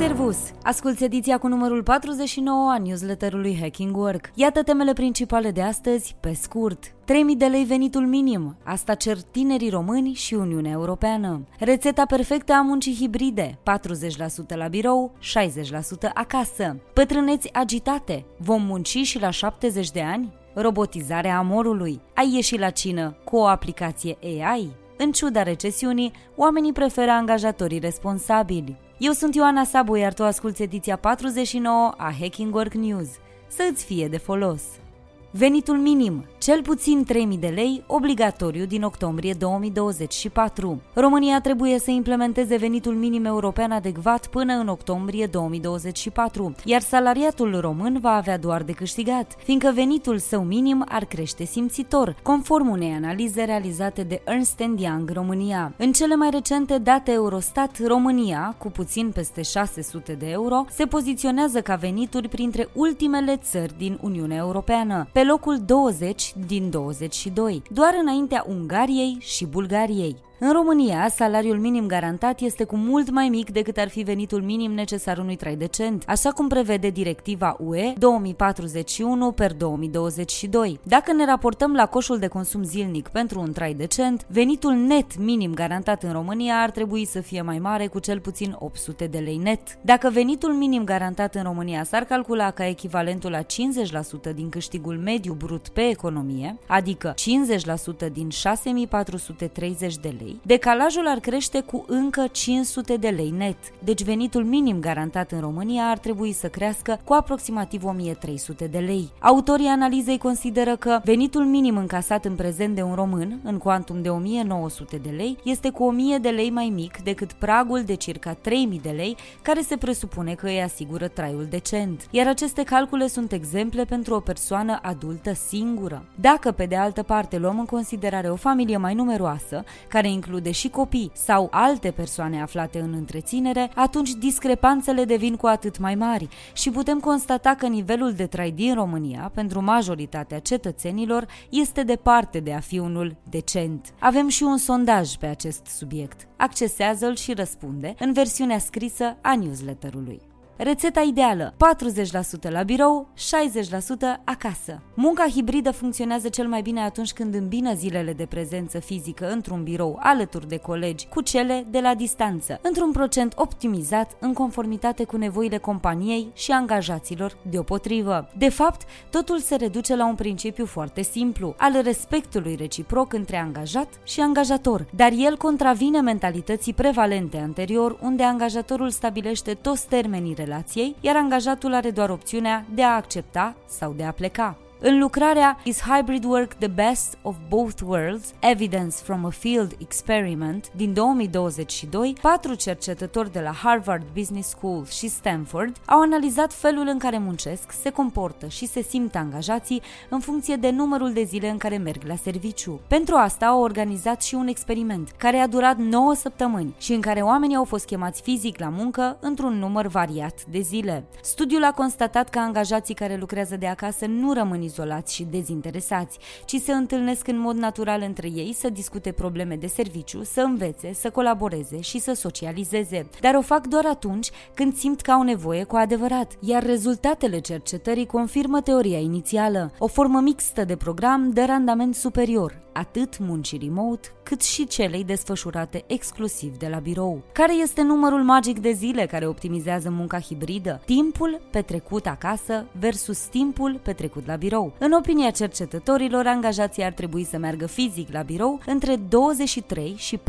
Servus! Asculți ediția cu numărul 49 a newsletterului Hacking Work. Iată temele principale de astăzi, pe scurt. 3000 de lei venitul minim, asta cer tinerii români și Uniunea Europeană. Rețeta perfectă a muncii hibride, 40% la birou, 60% acasă. Pătrâneți agitate, vom munci și la 70 de ani? Robotizarea amorului. Ai ieșit la cină cu o aplicație AI? În ciuda recesiunii, oamenii preferă angajatorii responsabili. Eu sunt Ioana Sabu, iar tu asculti ediția 49 a Hacking Work News. Să îți fie de folos! Venitul minim, cel puțin 3.000 de lei, obligatoriu din octombrie 2024. România trebuie să implementeze venitul minim european adecvat până în octombrie 2024, iar salariatul român va avea doar de câștigat, fiindcă venitul său minim ar crește simțitor, conform unei analize realizate de Ernst Young România. În cele mai recente date Eurostat, România, cu puțin peste 600 de euro, se poziționează ca venituri printre ultimele țări din Uniunea Europeană pe locul 20 din 22, doar înaintea Ungariei și Bulgariei. În România, salariul minim garantat este cu mult mai mic decât ar fi venitul minim necesar unui trai decent, așa cum prevede directiva UE 2041 per 2022. Dacă ne raportăm la coșul de consum zilnic pentru un trai decent, venitul net minim garantat în România ar trebui să fie mai mare cu cel puțin 800 de lei net. Dacă venitul minim garantat în România s-ar calcula ca echivalentul la 50% din câștigul mediu brut pe economie, adică 50% din 6430 de lei, lei, decalajul ar crește cu încă 500 de lei net, deci venitul minim garantat în România ar trebui să crească cu aproximativ 1300 de lei. Autorii analizei consideră că venitul minim încasat în prezent de un român, în cuantum de 1900 de lei, este cu 1000 de lei mai mic decât pragul de circa 3000 de lei, care se presupune că îi asigură traiul decent. Iar aceste calcule sunt exemple pentru o persoană adultă singură. Dacă, pe de altă parte, luăm în considerare o familie mai numeroasă, care include și copii sau alte persoane aflate în întreținere, atunci discrepanțele devin cu atât mai mari și putem constata că nivelul de trai din România, pentru majoritatea cetățenilor, este departe de a fi unul decent. Avem și un sondaj pe acest subiect. Accesează-l și răspunde în versiunea scrisă a newsletterului. Rețeta ideală, 40% la birou, 60% acasă. Munca hibridă funcționează cel mai bine atunci când îmbină zilele de prezență fizică într-un birou alături de colegi cu cele de la distanță, într-un procent optimizat în conformitate cu nevoile companiei și angajaților deopotrivă. De fapt, totul se reduce la un principiu foarte simplu, al respectului reciproc între angajat și angajator, dar el contravine mentalității prevalente anterior, unde angajatorul stabilește toți termenii relației, iar angajatul are doar opțiunea de a accepta sau de a pleca. În lucrarea Is Hybrid Work the Best of Both Worlds? Evidence from a Field Experiment din 2022, patru cercetători de la Harvard Business School și Stanford au analizat felul în care muncesc, se comportă și se simt angajații în funcție de numărul de zile în care merg la serviciu. Pentru asta au organizat și un experiment care a durat 9 săptămâni și în care oamenii au fost chemați fizic la muncă într-un număr variat de zile. Studiul a constatat că angajații care lucrează de acasă nu rămân izolați și dezinteresați, ci se întâlnesc în mod natural între ei să discute probleme de serviciu, să învețe, să colaboreze și să socializeze. Dar o fac doar atunci când simt că au nevoie cu adevărat, iar rezultatele cercetării confirmă teoria inițială. O formă mixtă de program dă randament superior, atât muncii remote, cât și celei desfășurate exclusiv de la birou. Care este numărul magic de zile care optimizează munca hibridă? Timpul petrecut acasă versus timpul petrecut la birou. În opinia cercetătorilor, angajații ar trebui să meargă fizic la birou între 23 și 40%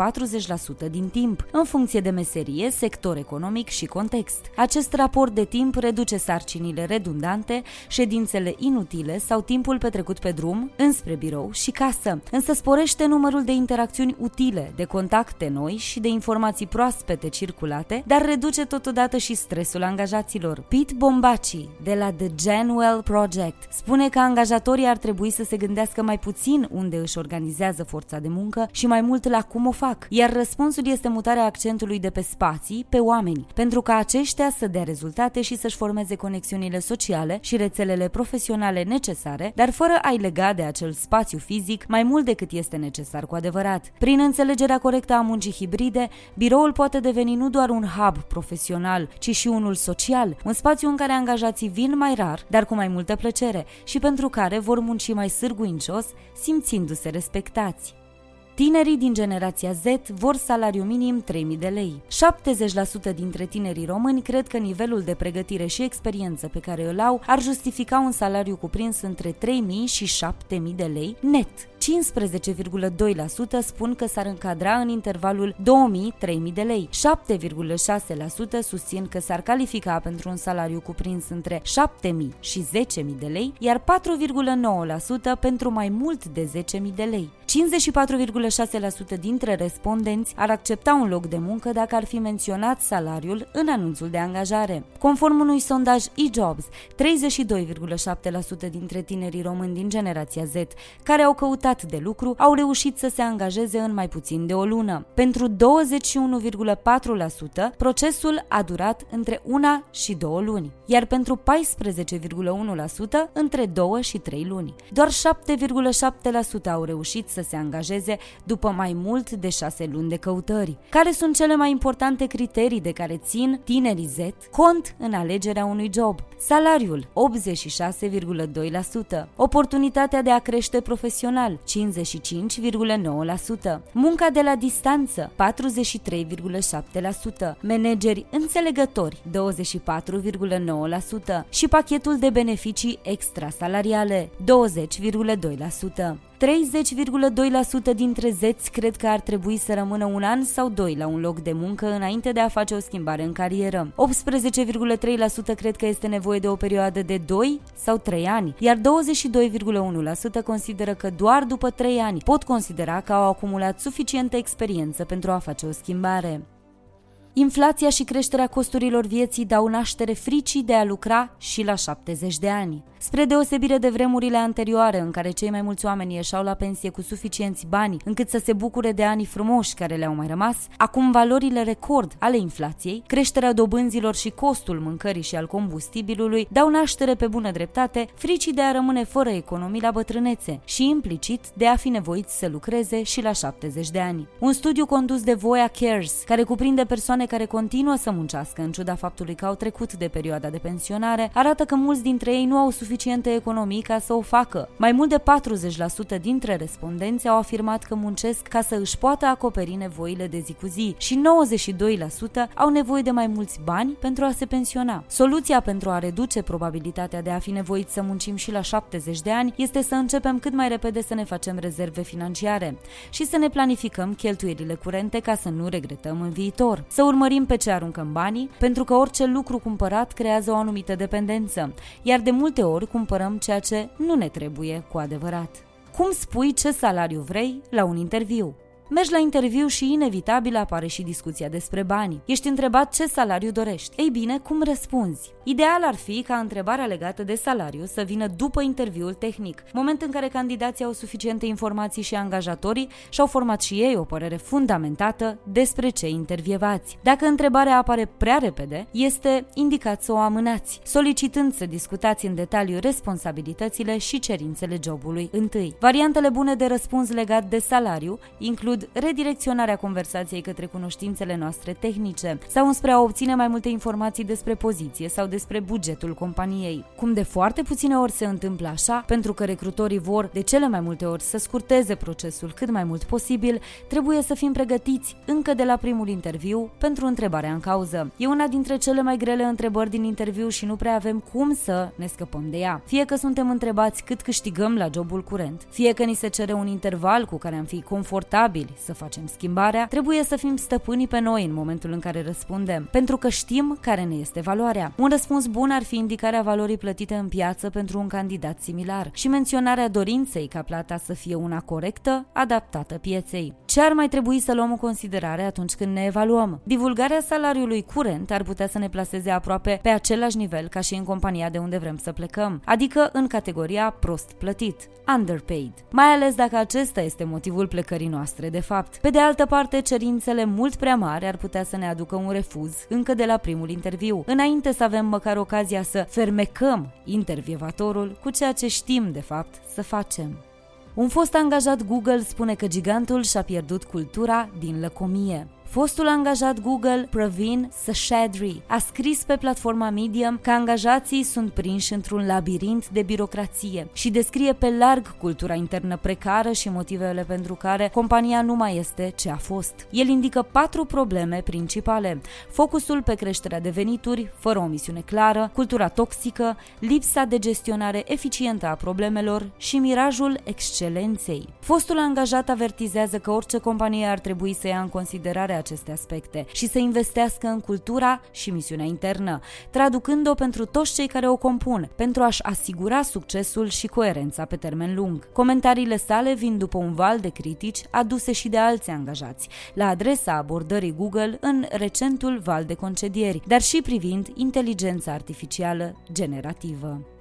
din timp, în funcție de meserie, sector economic și context. Acest raport de timp reduce sarcinile redundante, ședințele inutile sau timpul petrecut pe drum, înspre birou și casă, însă sporește numărul de interacțiuni utile, de contacte noi și de informații proaspete circulate, dar reduce totodată și stresul angajaților. Pete Bombaci, de la The Genwell Project, spune că angajatorii ar trebui să se gândească mai puțin unde își organizează forța de muncă și mai mult la cum o fac, iar răspunsul este mutarea accentului de pe spații pe oameni, pentru ca aceștia să dea rezultate și să-și formeze conexiunile sociale și rețelele profesionale necesare, dar fără a-i lega de acel spațiu fizic mai mult mult decât este necesar cu adevărat. Prin înțelegerea corectă a muncii hibride, biroul poate deveni nu doar un hub profesional, ci și unul social, un spațiu în care angajații vin mai rar, dar cu mai multă plăcere și pentru care vor munci mai sârguincios, simțindu-se respectați. Tinerii din generația Z vor salariu minim 3.000 de lei. 70% dintre tinerii români cred că nivelul de pregătire și experiență pe care îl au ar justifica un salariu cuprins între 3.000 și 7.000 de lei net. 15,2% spun că s-ar încadra în intervalul 2000-3000 de lei, 7,6% susțin că s-ar califica pentru un salariu cuprins între 7000 și 10.000 de lei, iar 4,9% pentru mai mult de 10.000 de lei. 54,6% dintre respondenți ar accepta un loc de muncă dacă ar fi menționat salariul în anunțul de angajare. Conform unui sondaj eJobs, 32,7% dintre tinerii români din generația Z care au căutat stat de lucru au reușit să se angajeze în mai puțin de o lună. Pentru 21,4%, procesul a durat între una și două luni, iar pentru 14,1% între 2 și 3 luni. Doar 7,7% au reușit să se angajeze după mai mult de 6 luni de căutări. Care sunt cele mai importante criterii de care țin tinerii Z cont în alegerea unui job? Salariul 86,2%, oportunitatea de a crește profesional 55,9%, munca de la distanță 43,7%, manageri înțelegători 24,9% și pachetul de beneficii extrasalariale 20,2%. 30,2% dintre zeți cred că ar trebui să rămână un an sau doi la un loc de muncă înainte de a face o schimbare în carieră. 18,3% cred că este nevoie de o perioadă de 2 sau 3 ani, iar 22,1% consideră că doar după 3 ani pot considera că au acumulat suficientă experiență pentru a face o schimbare. Inflația și creșterea costurilor vieții dau naștere fricii de a lucra și la 70 de ani. Spre deosebire de vremurile anterioare în care cei mai mulți oameni ieșau la pensie cu suficienți bani încât să se bucure de anii frumoși care le-au mai rămas, acum valorile record ale inflației, creșterea dobânzilor și costul mâncării și al combustibilului dau naștere pe bună dreptate fricii de a rămâne fără economii la bătrânețe și implicit de a fi nevoiți să lucreze și la 70 de ani. Un studiu condus de Voia Cares, care cuprinde persoane care continuă să muncească în ciuda faptului că au trecut de perioada de pensionare, arată că mulți dintre ei nu au suficient suficiente economii ca să o facă. Mai mult de 40% dintre respondenți au afirmat că muncesc ca să își poată acoperi nevoile de zi cu zi și 92% au nevoie de mai mulți bani pentru a se pensiona. Soluția pentru a reduce probabilitatea de a fi nevoit să muncim și la 70 de ani este să începem cât mai repede să ne facem rezerve financiare și să ne planificăm cheltuielile curente ca să nu regretăm în viitor. Să urmărim pe ce aruncăm banii, pentru că orice lucru cumpărat creează o anumită dependență, iar de multe ori ori cumpărăm ceea ce nu ne trebuie cu adevărat. Cum spui ce salariu vrei la un interviu? Mergi la interviu și inevitabil apare și discuția despre bani. Ești întrebat ce salariu dorești. Ei bine, cum răspunzi? Ideal ar fi ca întrebarea legată de salariu să vină după interviul tehnic, moment în care candidații au suficiente informații și angajatorii și-au format și ei o părere fundamentată despre ce intervievați. Dacă întrebarea apare prea repede, este indicat să o amânați, solicitând să discutați în detaliu responsabilitățile și cerințele jobului întâi. Variantele bune de răspuns legat de salariu includ includ redirecționarea conversației către cunoștințele noastre tehnice sau înspre a obține mai multe informații despre poziție sau despre bugetul companiei. Cum de foarte puține ori se întâmplă așa, pentru că recrutorii vor de cele mai multe ori să scurteze procesul cât mai mult posibil, trebuie să fim pregătiți încă de la primul interviu pentru întrebarea în cauză. E una dintre cele mai grele întrebări din interviu și nu prea avem cum să ne scăpăm de ea. Fie că suntem întrebați cât câștigăm la jobul curent, fie că ni se cere un interval cu care am fi confortabili să facem schimbarea, trebuie să fim stăpâni pe noi în momentul în care răspundem, pentru că știm care ne este valoarea. Un răspuns bun ar fi indicarea valorii plătite în piață pentru un candidat similar și menționarea dorinței ca plata să fie una corectă, adaptată pieței. Ce ar mai trebui să luăm în considerare atunci când ne evaluăm? Divulgarea salariului curent ar putea să ne plaseze aproape pe același nivel ca și în compania de unde vrem să plecăm, adică în categoria prost plătit, underpaid, mai ales dacă acesta este motivul plecării noastre de fapt. Pe de altă parte, cerințele mult prea mari ar putea să ne aducă un refuz încă de la primul interviu, înainte să avem măcar ocazia să fermecăm intervievatorul cu ceea ce știm de fapt să facem. Un fost angajat Google spune că gigantul și-a pierdut cultura din lăcomie. Fostul angajat Google, Praveen Seshadri, a scris pe platforma Medium că angajații sunt prinși într-un labirint de birocrație și descrie pe larg cultura internă precară și motivele pentru care compania nu mai este ce a fost. El indică patru probleme principale. Focusul pe creșterea de venituri, fără o misiune clară, cultura toxică, lipsa de gestionare eficientă a problemelor și mirajul excelenței. Fostul angajat avertizează că orice companie ar trebui să ia în considerare aceste aspecte și să investească în cultura și misiunea internă, traducând-o pentru toți cei care o compun, pentru a-și asigura succesul și coerența pe termen lung. Comentariile sale vin după un val de critici aduse și de alți angajați la adresa abordării Google în recentul val de concedieri, dar și privind inteligența artificială generativă.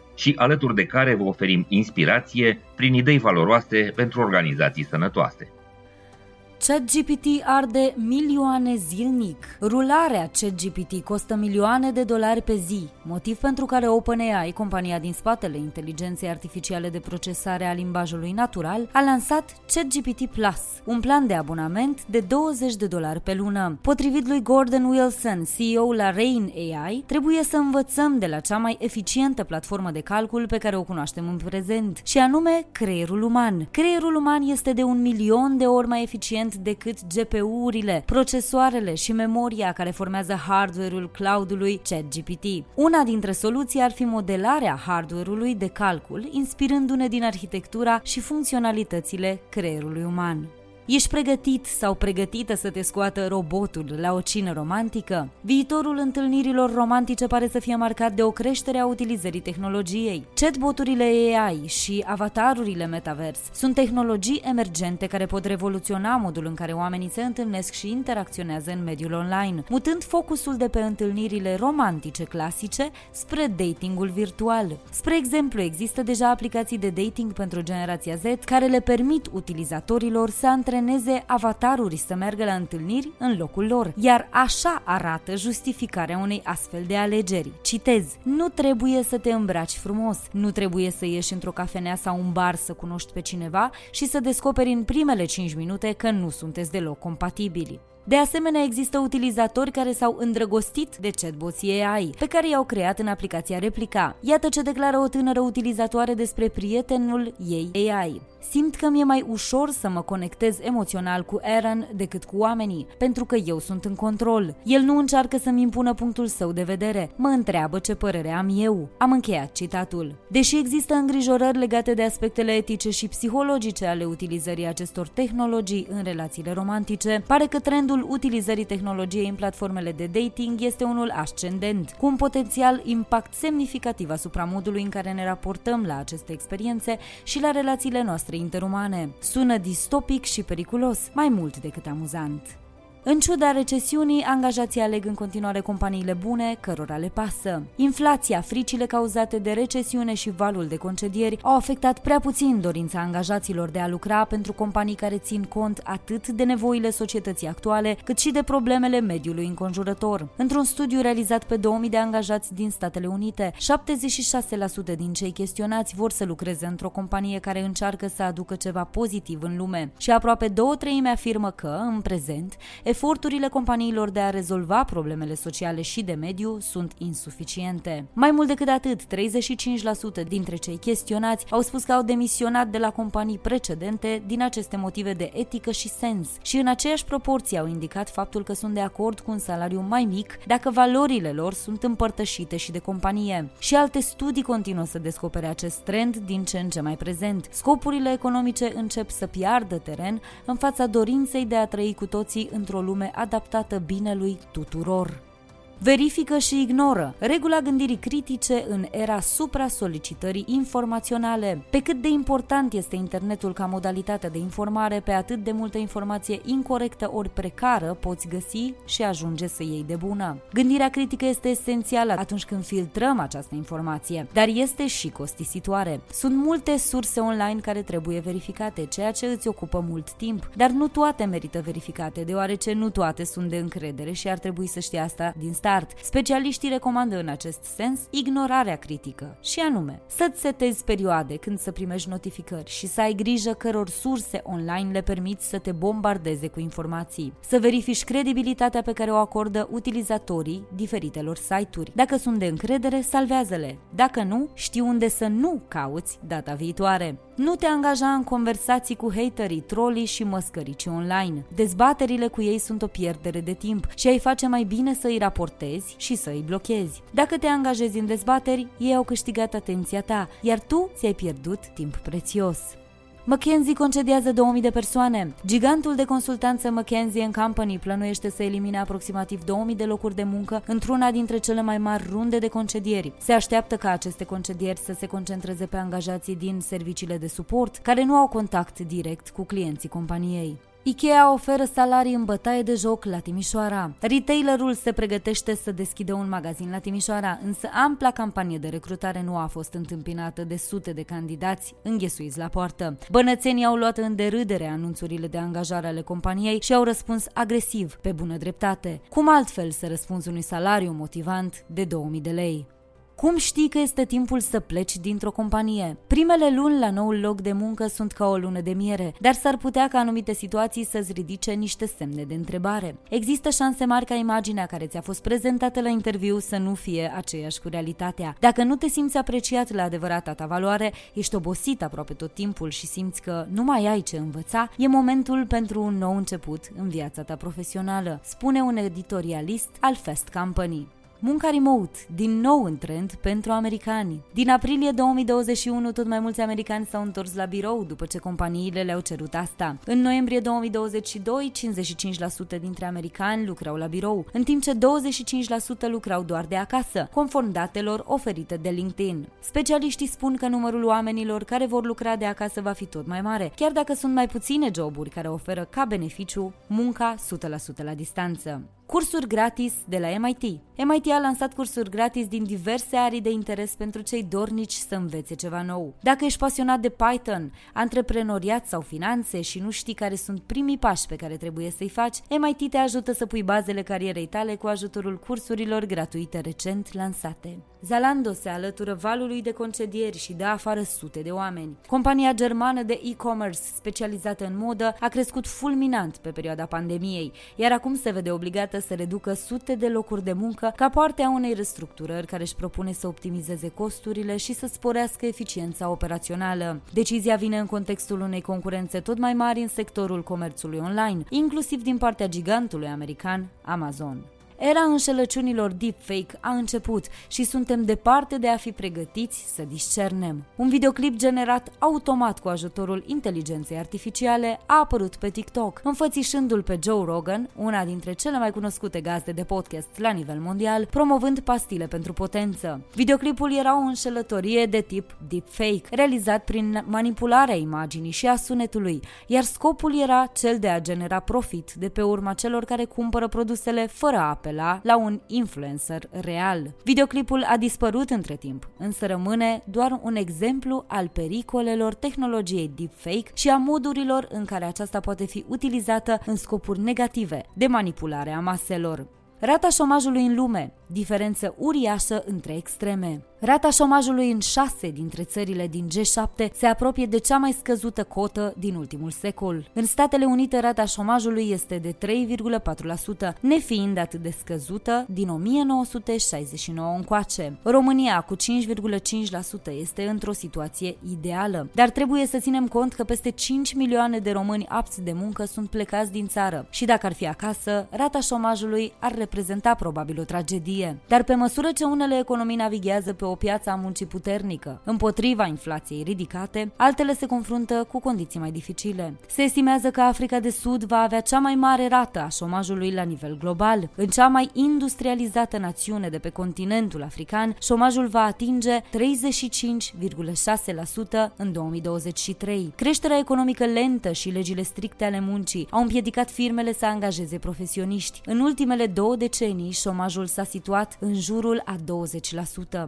și alături de care vă oferim inspirație prin idei valoroase pentru organizații sănătoase. ChatGPT arde milioane zilnic. Rularea ChatGPT costă milioane de dolari pe zi, motiv pentru care OpenAI, compania din spatele inteligenței artificiale de procesare a limbajului natural, a lansat ChatGPT Plus, un plan de abonament de 20 de dolari pe lună. Potrivit lui Gordon Wilson, CEO la Rain AI, trebuie să învățăm de la cea mai eficientă platformă de calcul pe care o cunoaștem în prezent, și anume creierul uman. Creierul uman este de un milion de ori mai eficient eficient decât GPU-urile, procesoarele și memoria care formează hardware-ul cloud-ului ChatGPT. Una dintre soluții ar fi modelarea hardware-ului de calcul, inspirându-ne din arhitectura și funcționalitățile creierului uman. Ești pregătit sau pregătită să te scoată robotul la o cină romantică? Viitorul întâlnirilor romantice pare să fie marcat de o creștere a utilizării tehnologiei. Chatboturile AI și avatarurile metavers sunt tehnologii emergente care pot revoluționa modul în care oamenii se întâlnesc și interacționează în mediul online, mutând focusul de pe întâlnirile romantice clasice spre datingul virtual. Spre exemplu, există deja aplicații de dating pentru generația Z care le permit utilizatorilor să antreneze antreneze avataruri să meargă la întâlniri în locul lor. Iar așa arată justificarea unei astfel de alegeri. Citez, nu trebuie să te îmbraci frumos, nu trebuie să ieși într-o cafenea sau un bar să cunoști pe cineva și să descoperi în primele 5 minute că nu sunteți deloc compatibili. De asemenea, există utilizatori care s-au îndrăgostit de chatboții AI, pe care i-au creat în aplicația Replica. Iată ce declară o tânără utilizatoare despre prietenul ei AI. Simt că mi-e mai ușor să mă conectez emoțional cu Aaron decât cu oamenii, pentru că eu sunt în control. El nu încearcă să-mi impună punctul său de vedere, mă întreabă ce părere am eu. Am încheiat citatul. Deși există îngrijorări legate de aspectele etice și psihologice ale utilizării acestor tehnologii în relațiile romantice, pare că trendul utilizării tehnologiei în platformele de dating este unul ascendent, cu un potențial impact semnificativ asupra modului în care ne raportăm la aceste experiențe și la relațiile noastre interumane. Sună distopic și periculos, mai mult decât amuzant. În ciuda recesiunii, angajații aleg în continuare companiile bune, cărora le pasă. Inflația, fricile cauzate de recesiune și valul de concedieri au afectat prea puțin dorința angajaților de a lucra pentru companii care țin cont atât de nevoile societății actuale, cât și de problemele mediului înconjurător. Într-un studiu realizat pe 2000 de angajați din Statele Unite, 76% din cei chestionați vor să lucreze într-o companie care încearcă să aducă ceva pozitiv în lume și aproape două treime afirmă că, în prezent, eforturile companiilor de a rezolva problemele sociale și de mediu sunt insuficiente. Mai mult decât atât, 35% dintre cei chestionați au spus că au demisionat de la companii precedente din aceste motive de etică și sens și în aceeași proporție au indicat faptul că sunt de acord cu un salariu mai mic dacă valorile lor sunt împărtășite și de companie. Și alte studii continuă să descopere acest trend din ce în ce mai prezent. Scopurile economice încep să piardă teren în fața dorinței de a trăi cu toții într-o lume adaptată binelui tuturor. Verifică și ignoră. Regula gândirii critice în era supra-solicitării informaționale. Pe cât de important este internetul ca modalitate de informare, pe atât de multă informație incorrectă ori precară poți găsi și ajunge să iei de bună. Gândirea critică este esențială atunci când filtrăm această informație, dar este și costisitoare. Sunt multe surse online care trebuie verificate, ceea ce îți ocupă mult timp, dar nu toate merită verificate, deoarece nu toate sunt de încredere și ar trebui să știi asta din start. Specialiștii recomandă în acest sens ignorarea critică, și anume să-ți setezi perioade când să primești notificări și să ai grijă căror surse online le permiți să te bombardeze cu informații. Să verifici credibilitatea pe care o acordă utilizatorii diferitelor site-uri. Dacă sunt de încredere, salvează-le. Dacă nu, știi unde să nu cauți data viitoare. Nu te angaja în conversații cu haterii, trolii și măscărici online. Dezbaterile cu ei sunt o pierdere de timp și ai face mai bine să îi raportezi și să îi blochezi. Dacă te angajezi în dezbateri, ei au câștigat atenția ta, iar tu ți-ai pierdut timp prețios. McKenzie concediază 2000 de persoane. Gigantul de consultanță McKenzie Company plănuiește să elimine aproximativ 2000 de locuri de muncă într-una dintre cele mai mari runde de concedieri. Se așteaptă ca aceste concedieri să se concentreze pe angajații din serviciile de suport, care nu au contact direct cu clienții companiei. Ikea oferă salarii în bătaie de joc la Timișoara. Retailerul se pregătește să deschidă un magazin la Timișoara, însă ampla campanie de recrutare nu a fost întâmpinată de sute de candidați înghesuiți la poartă. Bănățenii au luat în derâdere anunțurile de angajare ale companiei și au răspuns agresiv, pe bună dreptate. Cum altfel să răspunzi unui salariu motivant de 2000 de lei? Cum știi că este timpul să pleci dintr-o companie? Primele luni la noul loc de muncă sunt ca o lună de miere, dar s-ar putea ca anumite situații să-ți ridice niște semne de întrebare. Există șanse mari ca imaginea care ți-a fost prezentată la interviu să nu fie aceeași cu realitatea. Dacă nu te simți apreciat la adevărata ta valoare, ești obosit aproape tot timpul și simți că nu mai ai ce învăța, e momentul pentru un nou început în viața ta profesională, spune un editorialist al Fast Company. Munca remote, din nou în trend pentru americani. Din aprilie 2021, tot mai mulți americani s-au întors la birou după ce companiile le-au cerut asta. În noiembrie 2022, 55% dintre americani lucrau la birou, în timp ce 25% lucrau doar de acasă, conform datelor oferite de LinkedIn. Specialiștii spun că numărul oamenilor care vor lucra de acasă va fi tot mai mare, chiar dacă sunt mai puține joburi care oferă ca beneficiu munca 100% la distanță. Cursuri gratis de la MIT. MIT a lansat cursuri gratis din diverse arii de interes pentru cei dornici să învețe ceva nou. Dacă ești pasionat de Python, antreprenoriat sau finanțe și nu știi care sunt primii pași pe care trebuie să-i faci, MIT te ajută să pui bazele carierei tale cu ajutorul cursurilor gratuite recent lansate. Zalando se alătură valului de concedieri și dă afară sute de oameni. Compania germană de e-commerce specializată în modă a crescut fulminant pe perioada pandemiei, iar acum se vede obligată să reducă sute de locuri de muncă ca parte a unei restructurări care își propune să optimizeze costurile și să sporească eficiența operațională. Decizia vine în contextul unei concurențe tot mai mari în sectorul comerțului online, inclusiv din partea gigantului american Amazon. Era înșelăciunilor deepfake a început și suntem departe de a fi pregătiți să discernem. Un videoclip generat automat cu ajutorul inteligenței artificiale a apărut pe TikTok, înfățișându-l pe Joe Rogan, una dintre cele mai cunoscute gazde de podcast la nivel mondial, promovând pastile pentru potență. Videoclipul era o înșelătorie de tip deepfake, realizat prin manipularea imaginii și a sunetului, iar scopul era cel de a genera profit de pe urma celor care cumpără produsele fără apel apela la un influencer real. Videoclipul a dispărut între timp, însă rămâne doar un exemplu al pericolelor tehnologiei deepfake și a modurilor în care aceasta poate fi utilizată în scopuri negative de manipulare a maselor. Rata șomajului în lume, diferență uriașă între extreme. Rata șomajului în șase dintre țările din G7 se apropie de cea mai scăzută cotă din ultimul secol. În Statele Unite, rata șomajului este de 3,4%, nefiind atât de scăzută din 1969 încoace. România, cu 5,5%, este într-o situație ideală, dar trebuie să ținem cont că peste 5 milioane de români apți de muncă sunt plecați din țară și dacă ar fi acasă, rata șomajului ar reprezenta probabil o tragedie bogăție. Dar pe măsură ce unele economii navighează pe o piață a muncii puternică, împotriva inflației ridicate, altele se confruntă cu condiții mai dificile. Se estimează că Africa de Sud va avea cea mai mare rată a șomajului la nivel global. În cea mai industrializată națiune de pe continentul african, șomajul va atinge 35,6% în 2023. Creșterea economică lentă și legile stricte ale muncii au împiedicat firmele să angajeze profesioniști. În ultimele două decenii, șomajul s-a situat în jurul a 20%.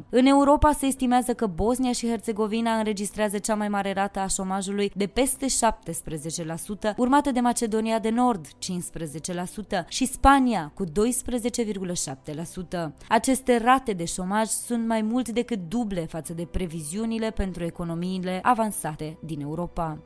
În Europa se estimează că Bosnia și Herțegovina înregistrează cea mai mare rată a șomajului de peste 17%, urmată de Macedonia de Nord 15% și Spania cu 12,7%. Aceste rate de șomaj sunt mai mult decât duble față de previziunile pentru economiile avansate din Europa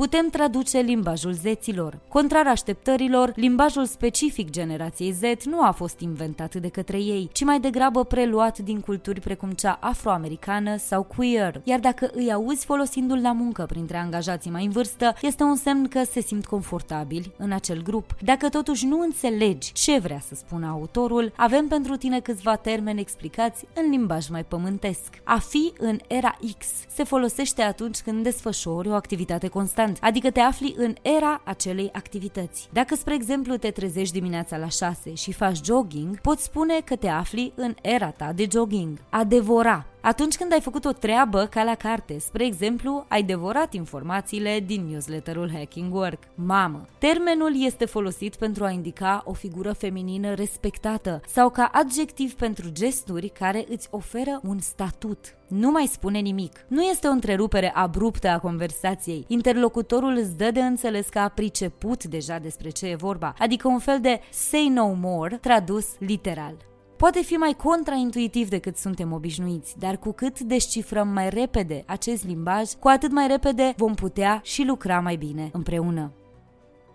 putem traduce limbajul zeților. Contrar așteptărilor, limbajul specific generației Z nu a fost inventat de către ei, ci mai degrabă preluat din culturi precum cea afroamericană sau queer. Iar dacă îi auzi folosindu-l la muncă printre angajații mai în vârstă, este un semn că se simt confortabili în acel grup. Dacă totuși nu înțelegi ce vrea să spună autorul, avem pentru tine câțiva termeni explicați în limbaj mai pământesc. A fi în era X se folosește atunci când desfășori o activitate constantă constant, adică te afli în era acelei activități. Dacă, spre exemplu, te trezești dimineața la 6 și faci jogging, poți spune că te afli în era ta de jogging. A devora atunci când ai făcut o treabă ca la carte, spre exemplu, ai devorat informațiile din newsletterul Hacking Work. Mamă. Termenul este folosit pentru a indica o figură feminină respectată sau ca adjectiv pentru gesturi care îți oferă un statut. Nu mai spune nimic. Nu este o întrerupere abruptă a conversației. Interlocutorul îți dă de înțeles că a priceput deja despre ce e vorba, adică un fel de say no more tradus literal. Poate fi mai contraintuitiv decât suntem obișnuiți, dar cu cât descifrăm mai repede acest limbaj, cu atât mai repede vom putea și lucra mai bine împreună.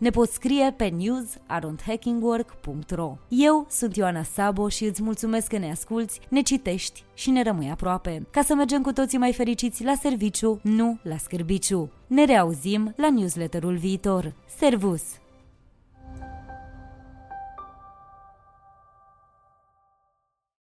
Ne poți scrie pe news.hackingwork.ro Eu sunt Ioana Sabo și îți mulțumesc că ne asculți, ne citești și ne rămâi aproape, ca să mergem cu toții mai fericiți la serviciu, nu la scârbiciu. Ne reauzim la newsletterul viitor. Servus!